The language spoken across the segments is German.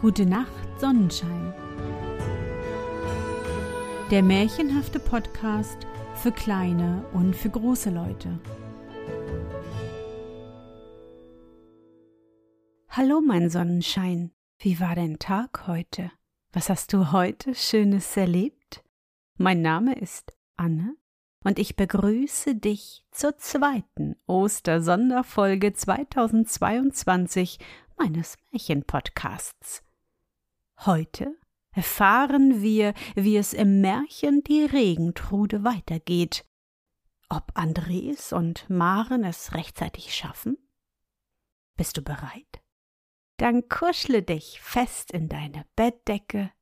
Gute Nacht, Sonnenschein. Der märchenhafte Podcast für kleine und für große Leute. Hallo, mein Sonnenschein. Wie war dein Tag heute? Was hast du heute Schönes erlebt? Mein Name ist Anne und ich begrüße dich zur zweiten Ostersonderfolge 2022 meines Märchenpodcasts. Heute erfahren wir, wie es im Märchen die Regentrude weitergeht. Ob Andres und Maren es rechtzeitig schaffen? Bist du bereit? Dann kuschle dich fest in deine Bettdecke,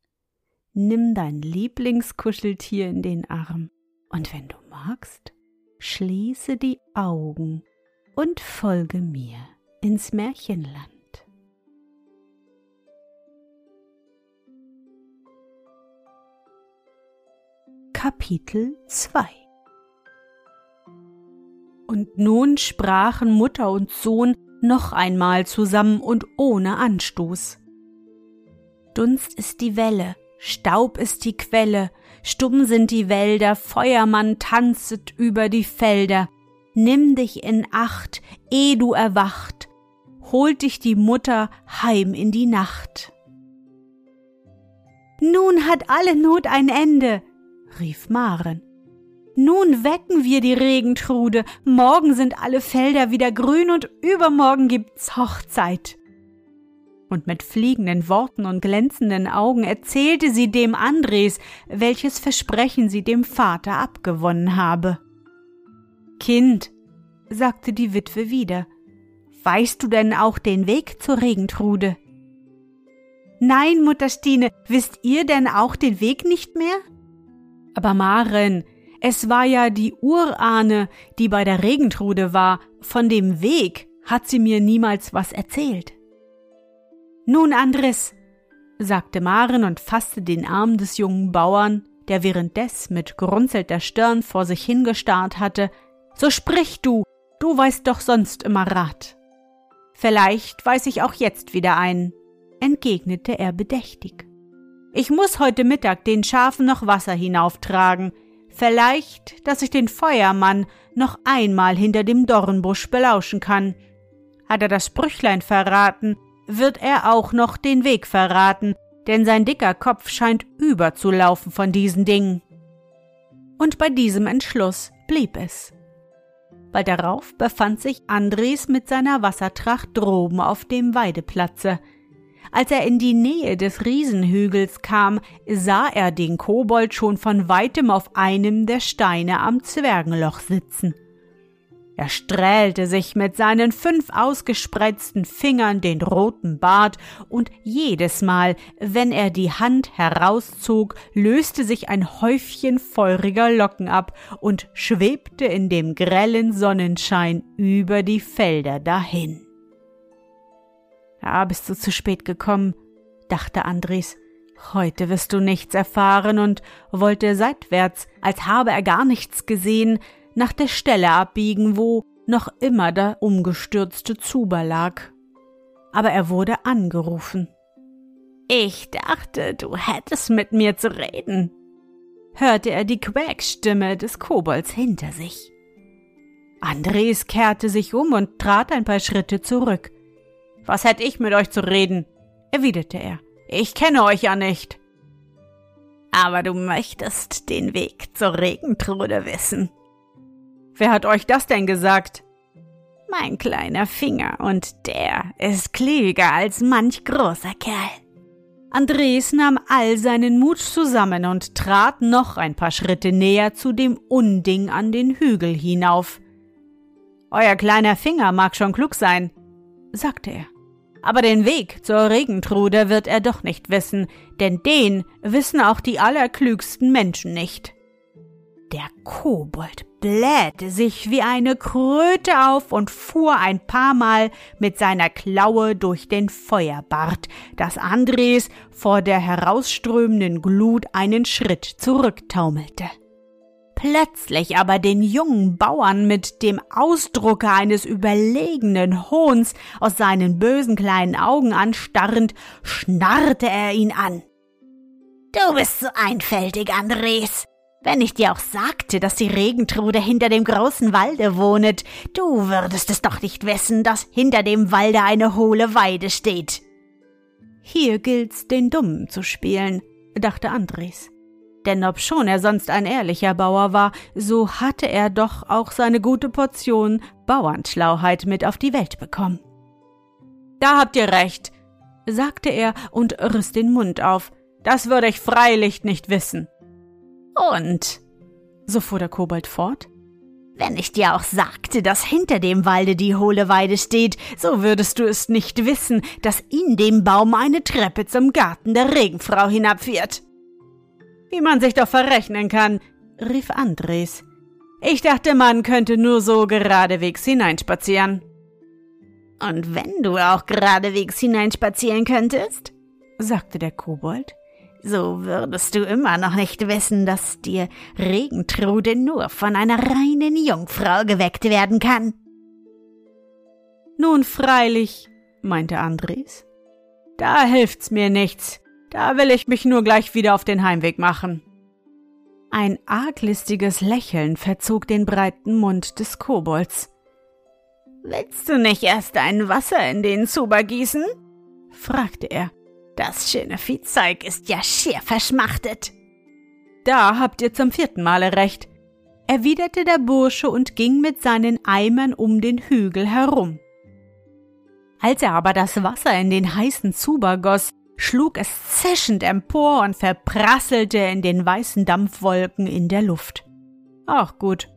nimm dein Lieblingskuscheltier in den Arm und wenn du magst, schließe die Augen und folge mir ins Märchenland. Kapitel 2 Und nun sprachen Mutter und Sohn noch einmal zusammen und ohne Anstoß. Dunst ist die Welle, Staub ist die Quelle, stumm sind die Wälder, Feuermann tanzet über die Felder. Nimm dich in Acht, eh du erwacht, holt dich die Mutter heim in die Nacht. Nun hat alle Not ein Ende, rief Maren. Nun wecken wir die Regentrude, morgen sind alle Felder wieder grün und übermorgen gibt's Hochzeit. Und mit fliegenden Worten und glänzenden Augen erzählte sie dem Andres, welches Versprechen sie dem Vater abgewonnen habe. Kind, sagte die Witwe wieder, weißt du denn auch den Weg zur Regentrude? Nein, Mutter Stine, wisst ihr denn auch den Weg nicht mehr? Aber Maren, es war ja die Urahne, die bei der Regentrude war, von dem Weg hat sie mir niemals was erzählt. Nun, Andres, sagte Maren und fasste den Arm des jungen Bauern, der währenddes mit gerunzelter Stirn vor sich hingestarrt hatte, so sprich du, du weißt doch sonst immer Rat. Vielleicht weiß ich auch jetzt wieder einen, entgegnete er bedächtig. Ich muss heute Mittag den Schafen noch Wasser hinauftragen. Vielleicht, dass ich den Feuermann noch einmal hinter dem Dornbusch belauschen kann. Hat er das Sprüchlein verraten, wird er auch noch den Weg verraten, denn sein dicker Kopf scheint überzulaufen von diesen Dingen. Und bei diesem Entschluss blieb es. Bald darauf befand sich Andres mit seiner Wassertracht droben auf dem Weideplatze. Als er in die Nähe des Riesenhügels kam, sah er den Kobold schon von weitem auf einem der Steine am Zwergenloch sitzen. Er strählte sich mit seinen fünf ausgespreizten Fingern den roten Bart, und jedes Mal, wenn er die Hand herauszog, löste sich ein Häufchen feuriger Locken ab und schwebte in dem grellen Sonnenschein über die Felder dahin. Ja, bist du zu spät gekommen, dachte Andres. Heute wirst du nichts erfahren und wollte seitwärts, als habe er gar nichts gesehen, nach der Stelle abbiegen, wo noch immer der umgestürzte Zuber lag. Aber er wurde angerufen. Ich dachte, du hättest mit mir zu reden, hörte er die Quäkstimme des Kobolds hinter sich. Andres kehrte sich um und trat ein paar Schritte zurück. Was hätte ich mit euch zu reden? erwiderte er. Ich kenne euch ja nicht. Aber du möchtest den Weg zur Regentrude wissen. Wer hat euch das denn gesagt? Mein kleiner Finger, und der ist klüger als manch großer Kerl. Andres nahm all seinen Mut zusammen und trat noch ein paar Schritte näher zu dem Unding an den Hügel hinauf. Euer kleiner Finger mag schon klug sein, sagte er aber den Weg zur Regentrude wird er doch nicht wissen, denn den wissen auch die allerklügsten Menschen nicht. Der Kobold blähte sich wie eine Kröte auf und fuhr ein paar Mal mit seiner Klaue durch den Feuerbart, dass Andres vor der herausströmenden Glut einen Schritt zurücktaumelte. Plötzlich aber den jungen Bauern mit dem Ausdrucke eines überlegenen Hohns aus seinen bösen kleinen Augen anstarrend, schnarrte er ihn an. Du bist so einfältig, Andres. Wenn ich dir auch sagte, dass die Regentrude hinter dem großen Walde wohnet, du würdest es doch nicht wissen, dass hinter dem Walde eine hohle Weide steht. Hier gilt's, den Dummen zu spielen, dachte Andres. Denn obschon er sonst ein ehrlicher Bauer war, so hatte er doch auch seine gute Portion Bauernschlauheit mit auf die Welt bekommen. Da habt ihr recht, sagte er und riss den Mund auf. Das würde ich freilich nicht wissen. Und, so fuhr der Kobold fort, wenn ich dir auch sagte, dass hinter dem Walde die hohle Weide steht, so würdest du es nicht wissen, dass in dem Baum eine Treppe zum Garten der Regenfrau hinabführt. Wie man sich doch verrechnen kann, rief Andres. Ich dachte, man könnte nur so geradewegs hineinspazieren. Und wenn du auch geradewegs hineinspazieren könntest, sagte der Kobold, so würdest du immer noch nicht wissen, dass dir Regentrude nur von einer reinen Jungfrau geweckt werden kann. Nun freilich, meinte Andres, da hilft's mir nichts, da will ich mich nur gleich wieder auf den Heimweg machen. Ein arglistiges Lächeln verzog den breiten Mund des Kobolds. Willst du nicht erst ein Wasser in den Zuber gießen? fragte er. Das schöne Viehzeug ist ja schier verschmachtet. Da habt ihr zum vierten Male recht, erwiderte der Bursche und ging mit seinen Eimern um den Hügel herum. Als er aber das Wasser in den heißen Zuber goss, schlug es zischend empor und verprasselte in den weißen Dampfwolken in der Luft. Ach gut,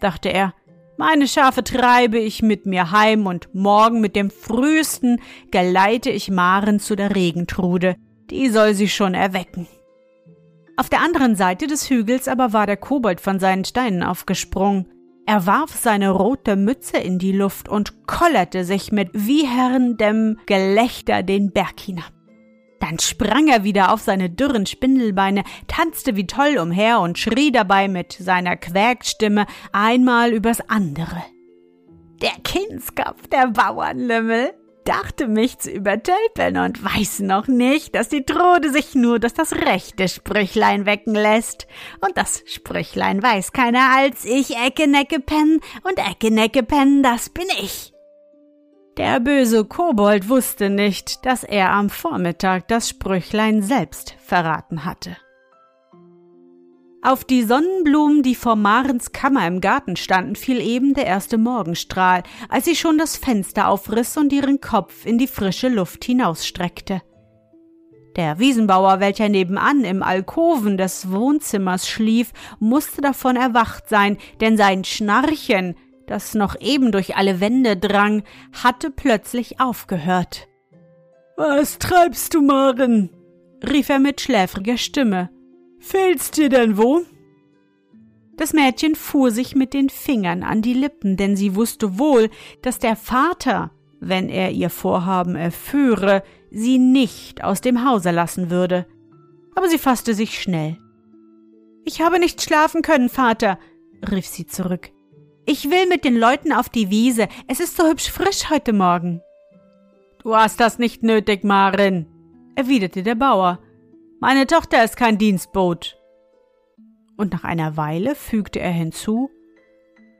dachte er, meine Schafe treibe ich mit mir heim und morgen mit dem frühesten geleite ich Maren zu der Regentrude. Die soll sie schon erwecken. Auf der anderen Seite des Hügels aber war der Kobold von seinen Steinen aufgesprungen. Er warf seine rote Mütze in die Luft und kollerte sich mit wieherndem Gelächter den Berg hinab. Dann sprang er wieder auf seine dürren Spindelbeine, tanzte wie toll umher und schrie dabei mit seiner Quäkstimme einmal übers andere. Der Kindskopf der Bauernlümmel dachte mich zu übertölpeln und weiß noch nicht, dass die Trude sich nur durch das rechte Sprüchlein wecken lässt. Und das Sprüchlein weiß keiner als ich, Ecke, Necke, Pen, und Ecke, Necke, Pen, das bin ich. Der böse Kobold wusste nicht, dass er am Vormittag das Sprüchlein selbst verraten hatte. Auf die Sonnenblumen, die vor Marens Kammer im Garten standen, fiel eben der erste Morgenstrahl, als sie schon das Fenster aufriss und ihren Kopf in die frische Luft hinausstreckte. Der Wiesenbauer, welcher nebenan im Alkoven des Wohnzimmers schlief, musste davon erwacht sein, denn sein Schnarchen das noch eben durch alle Wände drang, hatte plötzlich aufgehört. Was treibst du, Maren? rief er mit schläfriger Stimme. Fehlt's dir denn wo? Das Mädchen fuhr sich mit den Fingern an die Lippen, denn sie wusste wohl, dass der Vater, wenn er ihr Vorhaben erführe, sie nicht aus dem Hause lassen würde. Aber sie fasste sich schnell. Ich habe nicht schlafen können, Vater, rief sie zurück. Ich will mit den Leuten auf die Wiese. Es ist so hübsch frisch heute Morgen. Du hast das nicht nötig, Marin, erwiderte der Bauer. Meine Tochter ist kein Dienstboot. Und nach einer Weile fügte er hinzu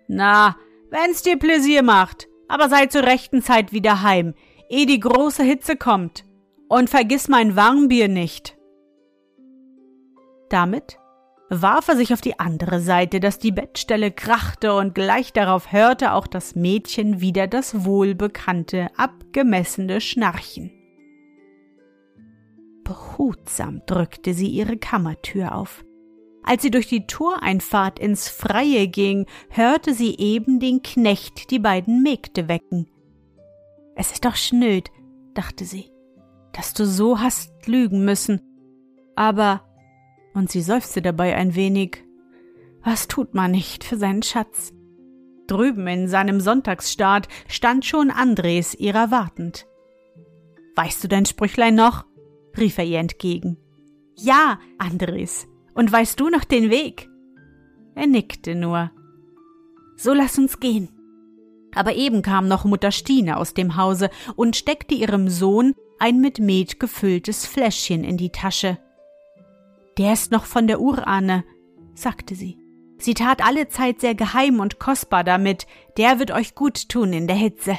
Na, wenn's dir Pläsier macht, aber sei zur rechten Zeit wieder heim, ehe die große Hitze kommt. Und vergiss mein Warmbier nicht. Damit warf er sich auf die andere Seite, dass die Bettstelle krachte, und gleich darauf hörte auch das Mädchen wieder das wohlbekannte, abgemessene Schnarchen. Behutsam drückte sie ihre Kammertür auf. Als sie durch die Toreinfahrt ins Freie ging, hörte sie eben den Knecht die beiden Mägde wecken. Es ist doch schnöd, dachte sie, dass du so hast lügen müssen. Aber und sie seufzte dabei ein wenig. Was tut man nicht für seinen Schatz? Drüben in seinem Sonntagsstaat stand schon Andres ihrer wartend. Weißt du dein Sprüchlein noch? rief er ihr entgegen. Ja, Andres. Und weißt du noch den Weg? Er nickte nur. So lass uns gehen. Aber eben kam noch Mutter Stine aus dem Hause und steckte ihrem Sohn ein mit Met gefülltes Fläschchen in die Tasche. Der ist noch von der Urahne, sagte sie. Sie tat alle Zeit sehr geheim und kostbar damit, der wird euch gut tun in der Hitze.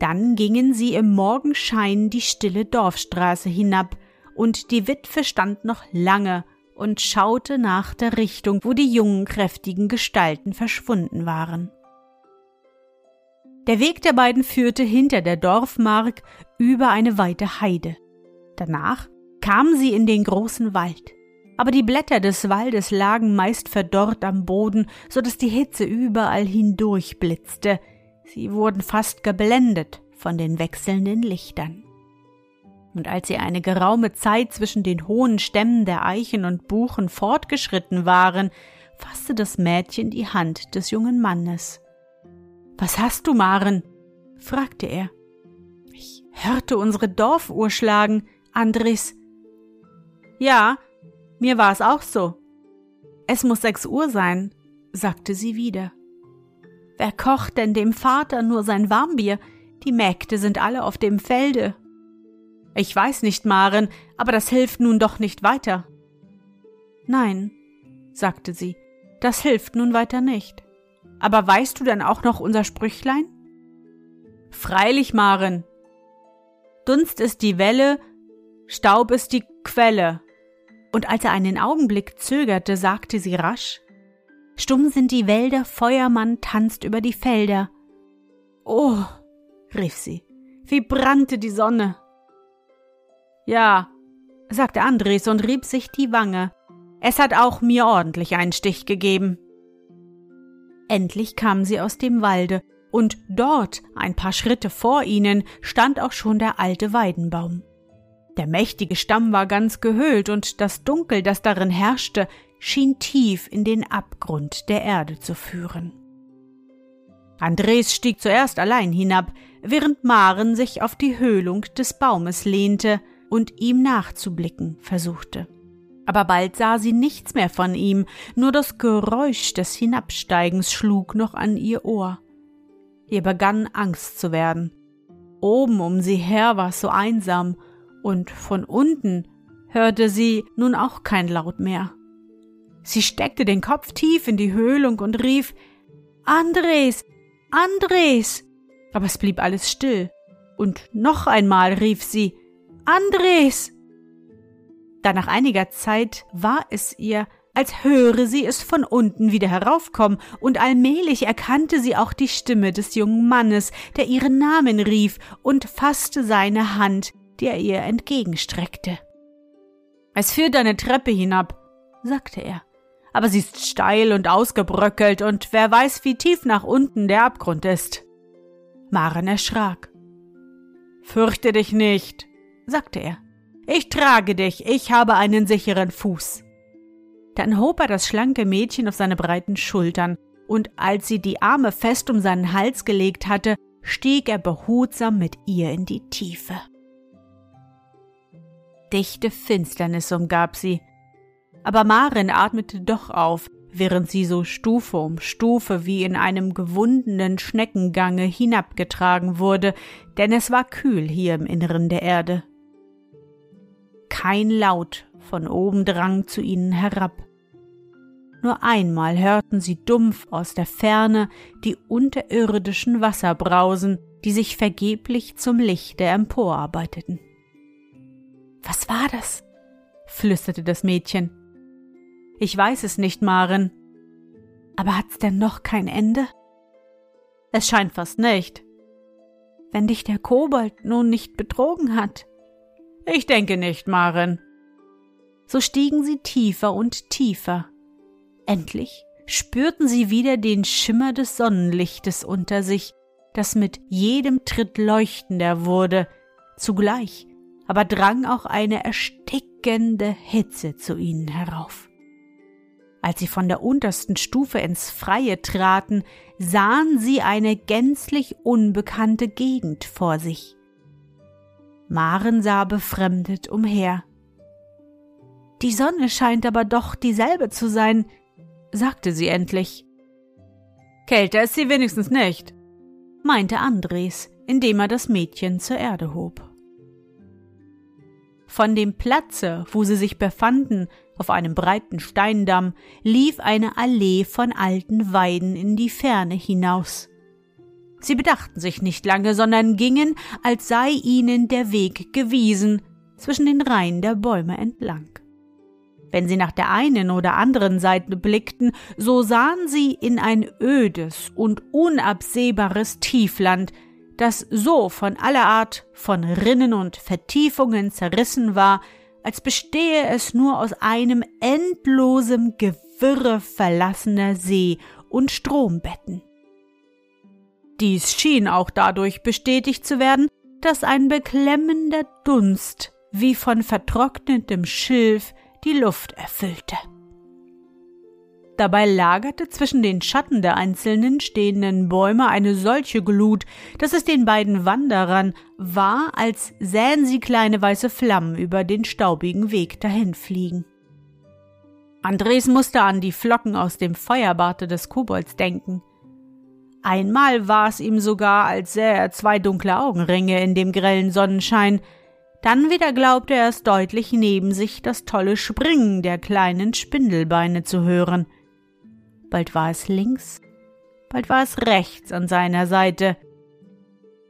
Dann gingen sie im Morgenschein die stille Dorfstraße hinab, und die Witwe stand noch lange und schaute nach der Richtung, wo die jungen, kräftigen Gestalten verschwunden waren. Der Weg der beiden führte hinter der Dorfmark über eine weite Heide. Danach kamen sie in den großen Wald. Aber die Blätter des Waldes lagen meist verdorrt am Boden, so dass die Hitze überall hindurch blitzte. Sie wurden fast geblendet von den wechselnden Lichtern. Und als sie eine geraume Zeit zwischen den hohen Stämmen der Eichen und Buchen fortgeschritten waren, fasste das Mädchen die Hand des jungen Mannes. Was hast du, Maren? fragte er. Ich hörte unsere Dorfuhr schlagen, Andres. Ja, mir war es auch so. Es muss sechs Uhr sein, sagte sie wieder. Wer kocht denn dem Vater nur sein Warmbier? Die Mägde sind alle auf dem Felde ich weiß nicht, Maren, aber das hilft nun doch nicht weiter. Nein, sagte sie, das hilft nun weiter nicht. Aber weißt du denn auch noch unser Sprüchlein? Freilich, Maren. Dunst ist die Welle, Staub ist die Quelle. Und als er einen Augenblick zögerte, sagte sie rasch Stumm sind die Wälder, Feuermann tanzt über die Felder. Oh, rief sie, wie brannte die Sonne. Ja, sagte Andres und rieb sich die Wange. Es hat auch mir ordentlich einen Stich gegeben. Endlich kamen sie aus dem Walde, und dort, ein paar Schritte vor ihnen, stand auch schon der alte Weidenbaum. Der mächtige Stamm war ganz gehüllt, und das Dunkel, das darin herrschte, schien tief in den Abgrund der Erde zu führen. Andres stieg zuerst allein hinab, während Maren sich auf die Höhlung des Baumes lehnte, und ihm nachzublicken versuchte. Aber bald sah sie nichts mehr von ihm, nur das Geräusch des Hinabsteigens schlug noch an ihr Ohr. Ihr begann Angst zu werden. Oben um sie her war es so einsam, und von unten hörte sie nun auch kein Laut mehr. Sie steckte den Kopf tief in die Höhlung und rief Andres, Andres. Aber es blieb alles still. Und noch einmal rief sie Andres! Da nach einiger Zeit war es ihr, als höre sie es von unten wieder heraufkommen, und allmählich erkannte sie auch die Stimme des jungen Mannes, der ihren Namen rief und fasste seine Hand, die er ihr entgegenstreckte. Es führt eine Treppe hinab, sagte er, aber sie ist steil und ausgebröckelt, und wer weiß, wie tief nach unten der Abgrund ist. Maren erschrak. Fürchte dich nicht, sagte er. Ich trage dich, ich habe einen sicheren Fuß. Dann hob er das schlanke Mädchen auf seine breiten Schultern, und als sie die Arme fest um seinen Hals gelegt hatte, stieg er behutsam mit ihr in die Tiefe. Dichte Finsternis umgab sie, aber Marin atmete doch auf, während sie so Stufe um Stufe wie in einem gewundenen Schneckengange hinabgetragen wurde, denn es war kühl hier im Inneren der Erde. Kein Laut von oben drang zu ihnen herab. Nur einmal hörten sie dumpf aus der Ferne die unterirdischen Wasser brausen, die sich vergeblich zum Lichte emporarbeiteten. War das? flüsterte das Mädchen. Ich weiß es nicht, Maren. Aber hat's denn noch kein Ende? Es scheint fast nicht. Wenn dich der Kobold nun nicht betrogen hat, ich denke nicht, Maren. So stiegen sie tiefer und tiefer. Endlich spürten sie wieder den Schimmer des Sonnenlichtes unter sich, das mit jedem Tritt leuchtender wurde, zugleich aber drang auch eine erstickende Hitze zu ihnen herauf. Als sie von der untersten Stufe ins Freie traten, sahen sie eine gänzlich unbekannte Gegend vor sich. Maren sah befremdet umher. Die Sonne scheint aber doch dieselbe zu sein. sagte sie endlich. Kälter ist sie wenigstens nicht, meinte Andres, indem er das Mädchen zur Erde hob. Von dem Platze, wo sie sich befanden, auf einem breiten Steindamm, lief eine Allee von alten Weiden in die Ferne hinaus. Sie bedachten sich nicht lange, sondern gingen, als sei ihnen der Weg gewiesen, zwischen den Reihen der Bäume entlang. Wenn sie nach der einen oder anderen Seite blickten, so sahen sie in ein ödes und unabsehbares Tiefland, das so von aller Art von Rinnen und Vertiefungen zerrissen war, als bestehe es nur aus einem endlosem Gewirre verlassener See und Strombetten. Dies schien auch dadurch bestätigt zu werden, dass ein beklemmender Dunst wie von vertrocknetem Schilf die Luft erfüllte. Dabei lagerte zwischen den Schatten der einzelnen stehenden Bäume eine solche Glut, dass es den beiden Wanderern war, als sähen sie kleine weiße Flammen über den staubigen Weg dahinfliegen. Andres musste an die Flocken aus dem Feuerbarte des Kobolds denken. Einmal war es ihm sogar, als sähe er zwei dunkle Augenringe in dem grellen Sonnenschein, dann wieder glaubte er es deutlich neben sich das tolle Springen der kleinen Spindelbeine zu hören. Bald war es links, bald war es rechts an seiner Seite.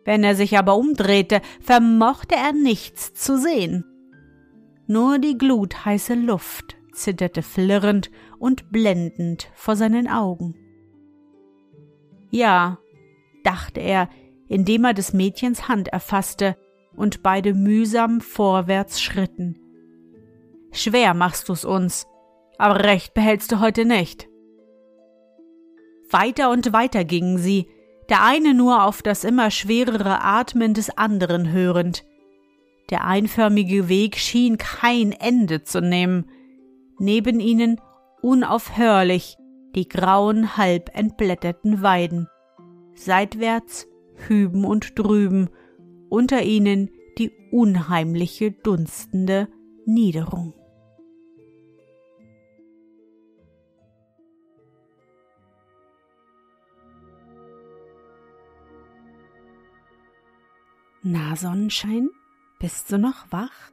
Wenn er sich aber umdrehte, vermochte er nichts zu sehen. Nur die glutheiße Luft zitterte flirrend und blendend vor seinen Augen. Ja, dachte er, indem er des Mädchens Hand erfasste und beide mühsam vorwärts schritten. Schwer machst du's uns, aber recht behältst du heute nicht. Weiter und weiter gingen sie, der eine nur auf das immer schwerere Atmen des anderen hörend. Der einförmige Weg schien kein Ende zu nehmen. Neben ihnen unaufhörlich die grauen, halb entblätterten Weiden. Seitwärts hüben und drüben, unter ihnen die unheimliche, dunstende Niederung. Na, Sonnenschein, bist du noch wach?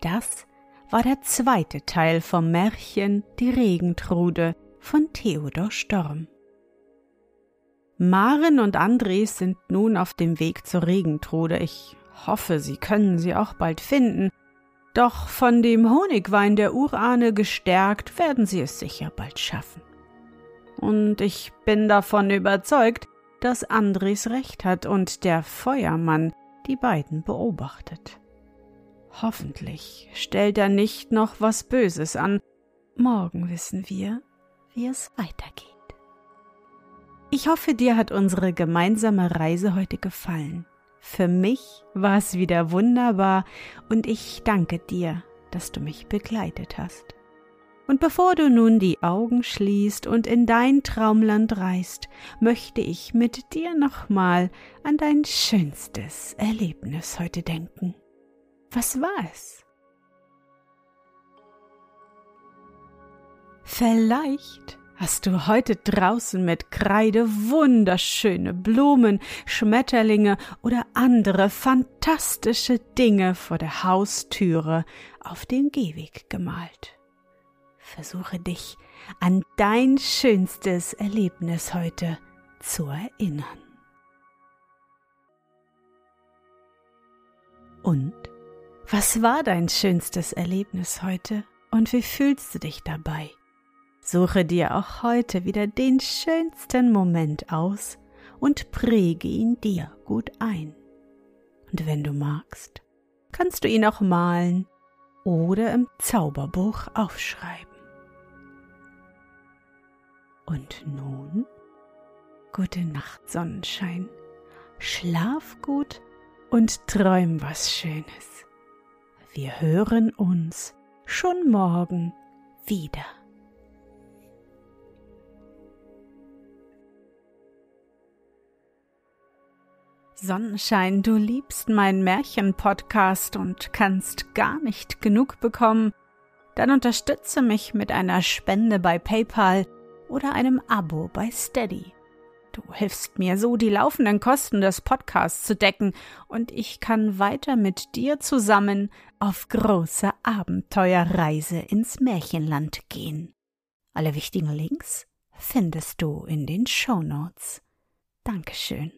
Das war der zweite Teil vom Märchen Die Regentrude von Theodor Storm. Maren und Andres sind nun auf dem Weg zur Regentrude. Ich hoffe, sie können sie auch bald finden. Doch von dem Honigwein der Urahne gestärkt, werden sie es sicher bald schaffen. Und ich bin davon überzeugt, dass Andres recht hat und der Feuermann die beiden beobachtet. Hoffentlich stellt er nicht noch was Böses an. Morgen wissen wir, wie es weitergeht. Ich hoffe, dir hat unsere gemeinsame Reise heute gefallen. Für mich war es wieder wunderbar und ich danke dir, dass du mich begleitet hast. Und bevor du nun die Augen schließt und in dein Traumland reist, möchte ich mit dir nochmal an dein schönstes Erlebnis heute denken. Was war es? Vielleicht hast du heute draußen mit Kreide wunderschöne Blumen, Schmetterlinge oder andere fantastische Dinge vor der Haustüre auf den Gehweg gemalt. Versuche dich an dein schönstes Erlebnis heute zu erinnern. Und was war dein schönstes Erlebnis heute und wie fühlst du dich dabei? Suche dir auch heute wieder den schönsten Moment aus und präge ihn dir gut ein. Und wenn du magst, kannst du ihn auch malen oder im Zauberbuch aufschreiben. Und nun, gute Nacht, Sonnenschein. Schlaf gut und träum was Schönes. Wir hören uns schon morgen wieder. Sonnenschein, du liebst meinen Märchen-Podcast und kannst gar nicht genug bekommen, dann unterstütze mich mit einer Spende bei PayPal oder einem Abo bei Steady. Du hilfst mir so, die laufenden Kosten des Podcasts zu decken, und ich kann weiter mit dir zusammen auf große Abenteuerreise ins Märchenland gehen. Alle wichtigen Links findest du in den Show Notes. Dankeschön.